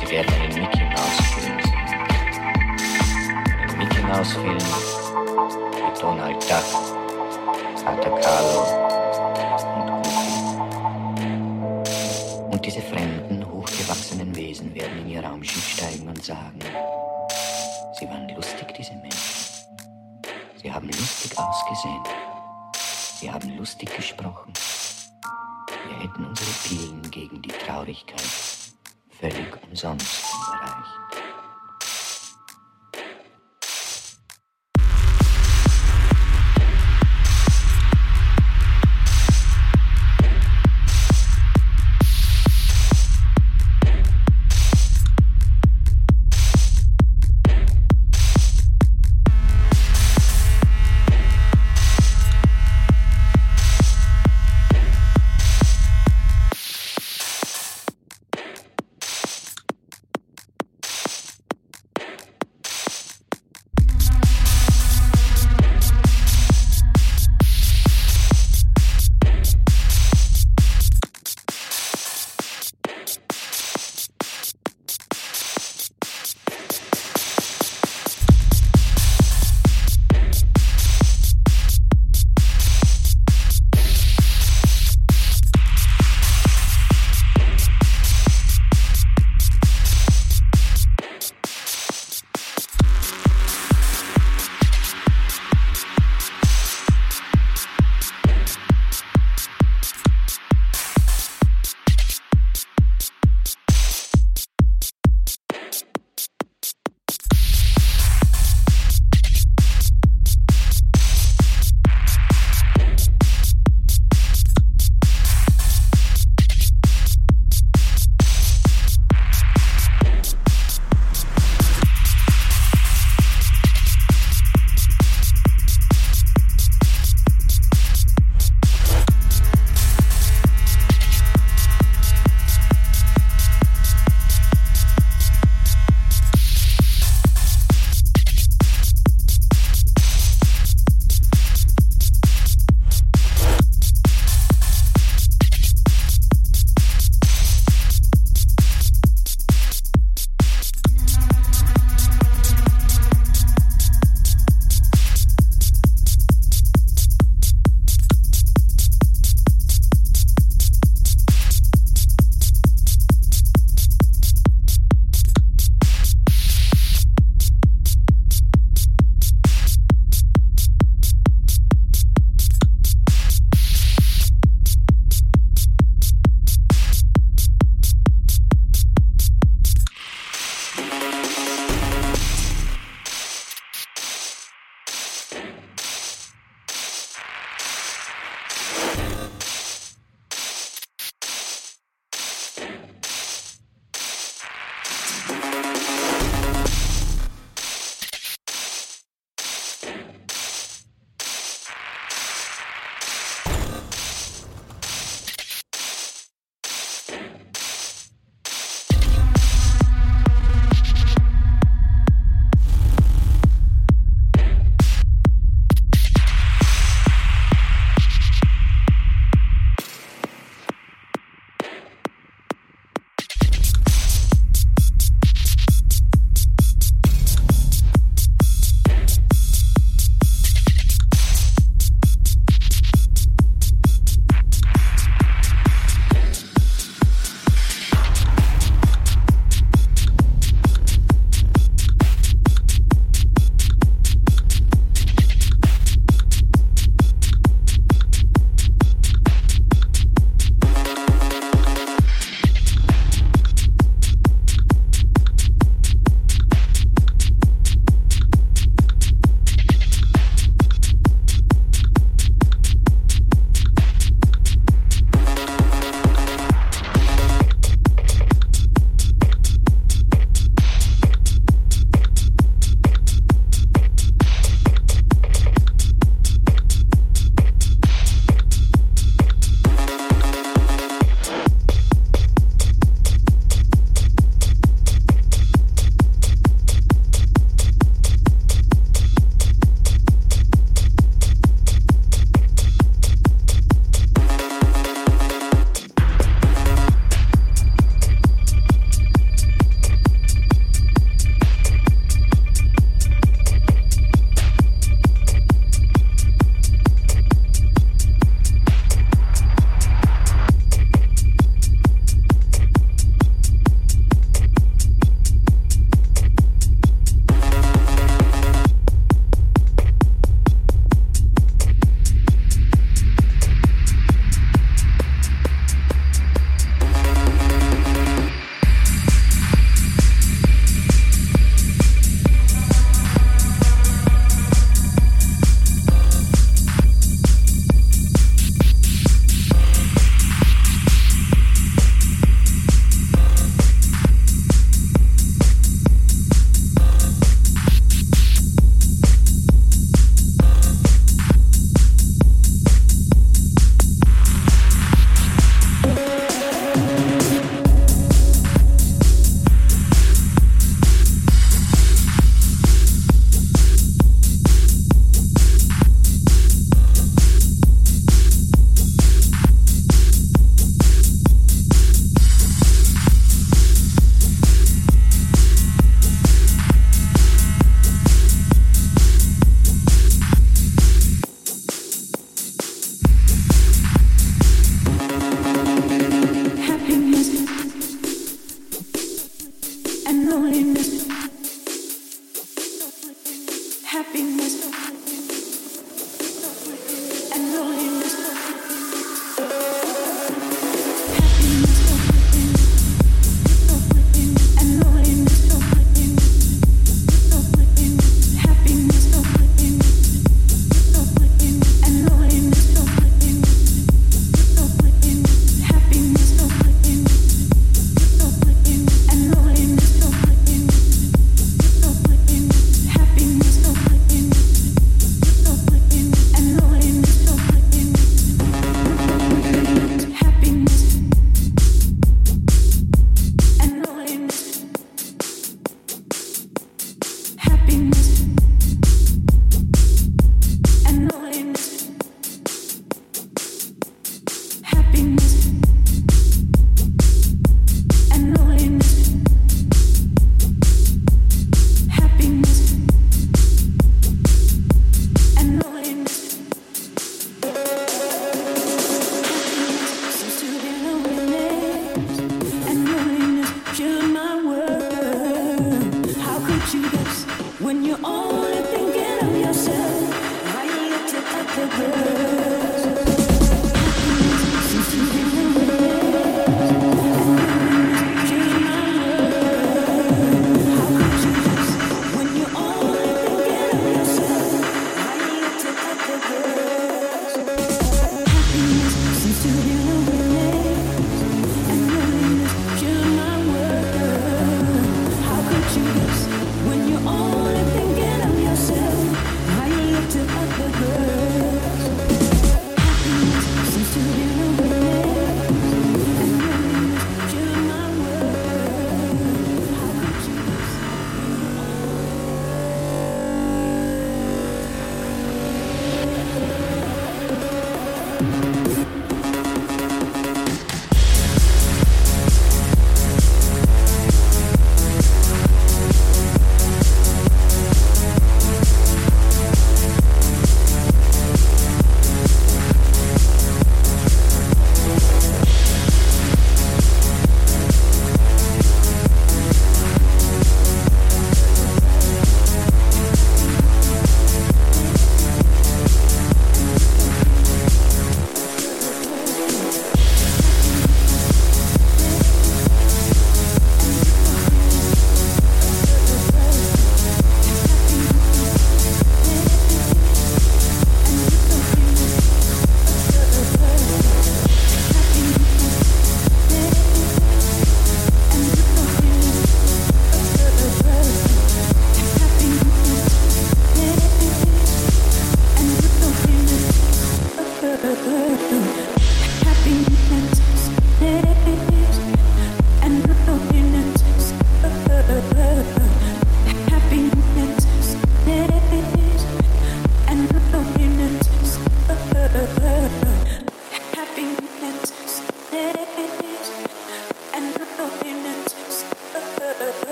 Sie werden einen Mickey Mouse Film sehen. Einen Mickey Mouse Film mit Donald Duck, Santa Carlo und Goofy. Und diese fremden, hochgewachsenen Wesen werden in ihr Raumschiff steigen und sagen, sie waren lustig, diese Menschen. Sie haben lustig ausgesehen. Sie haben lustig gesprochen hätten unsere Pillen gegen die Traurigkeit völlig umsonst überreicht.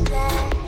back.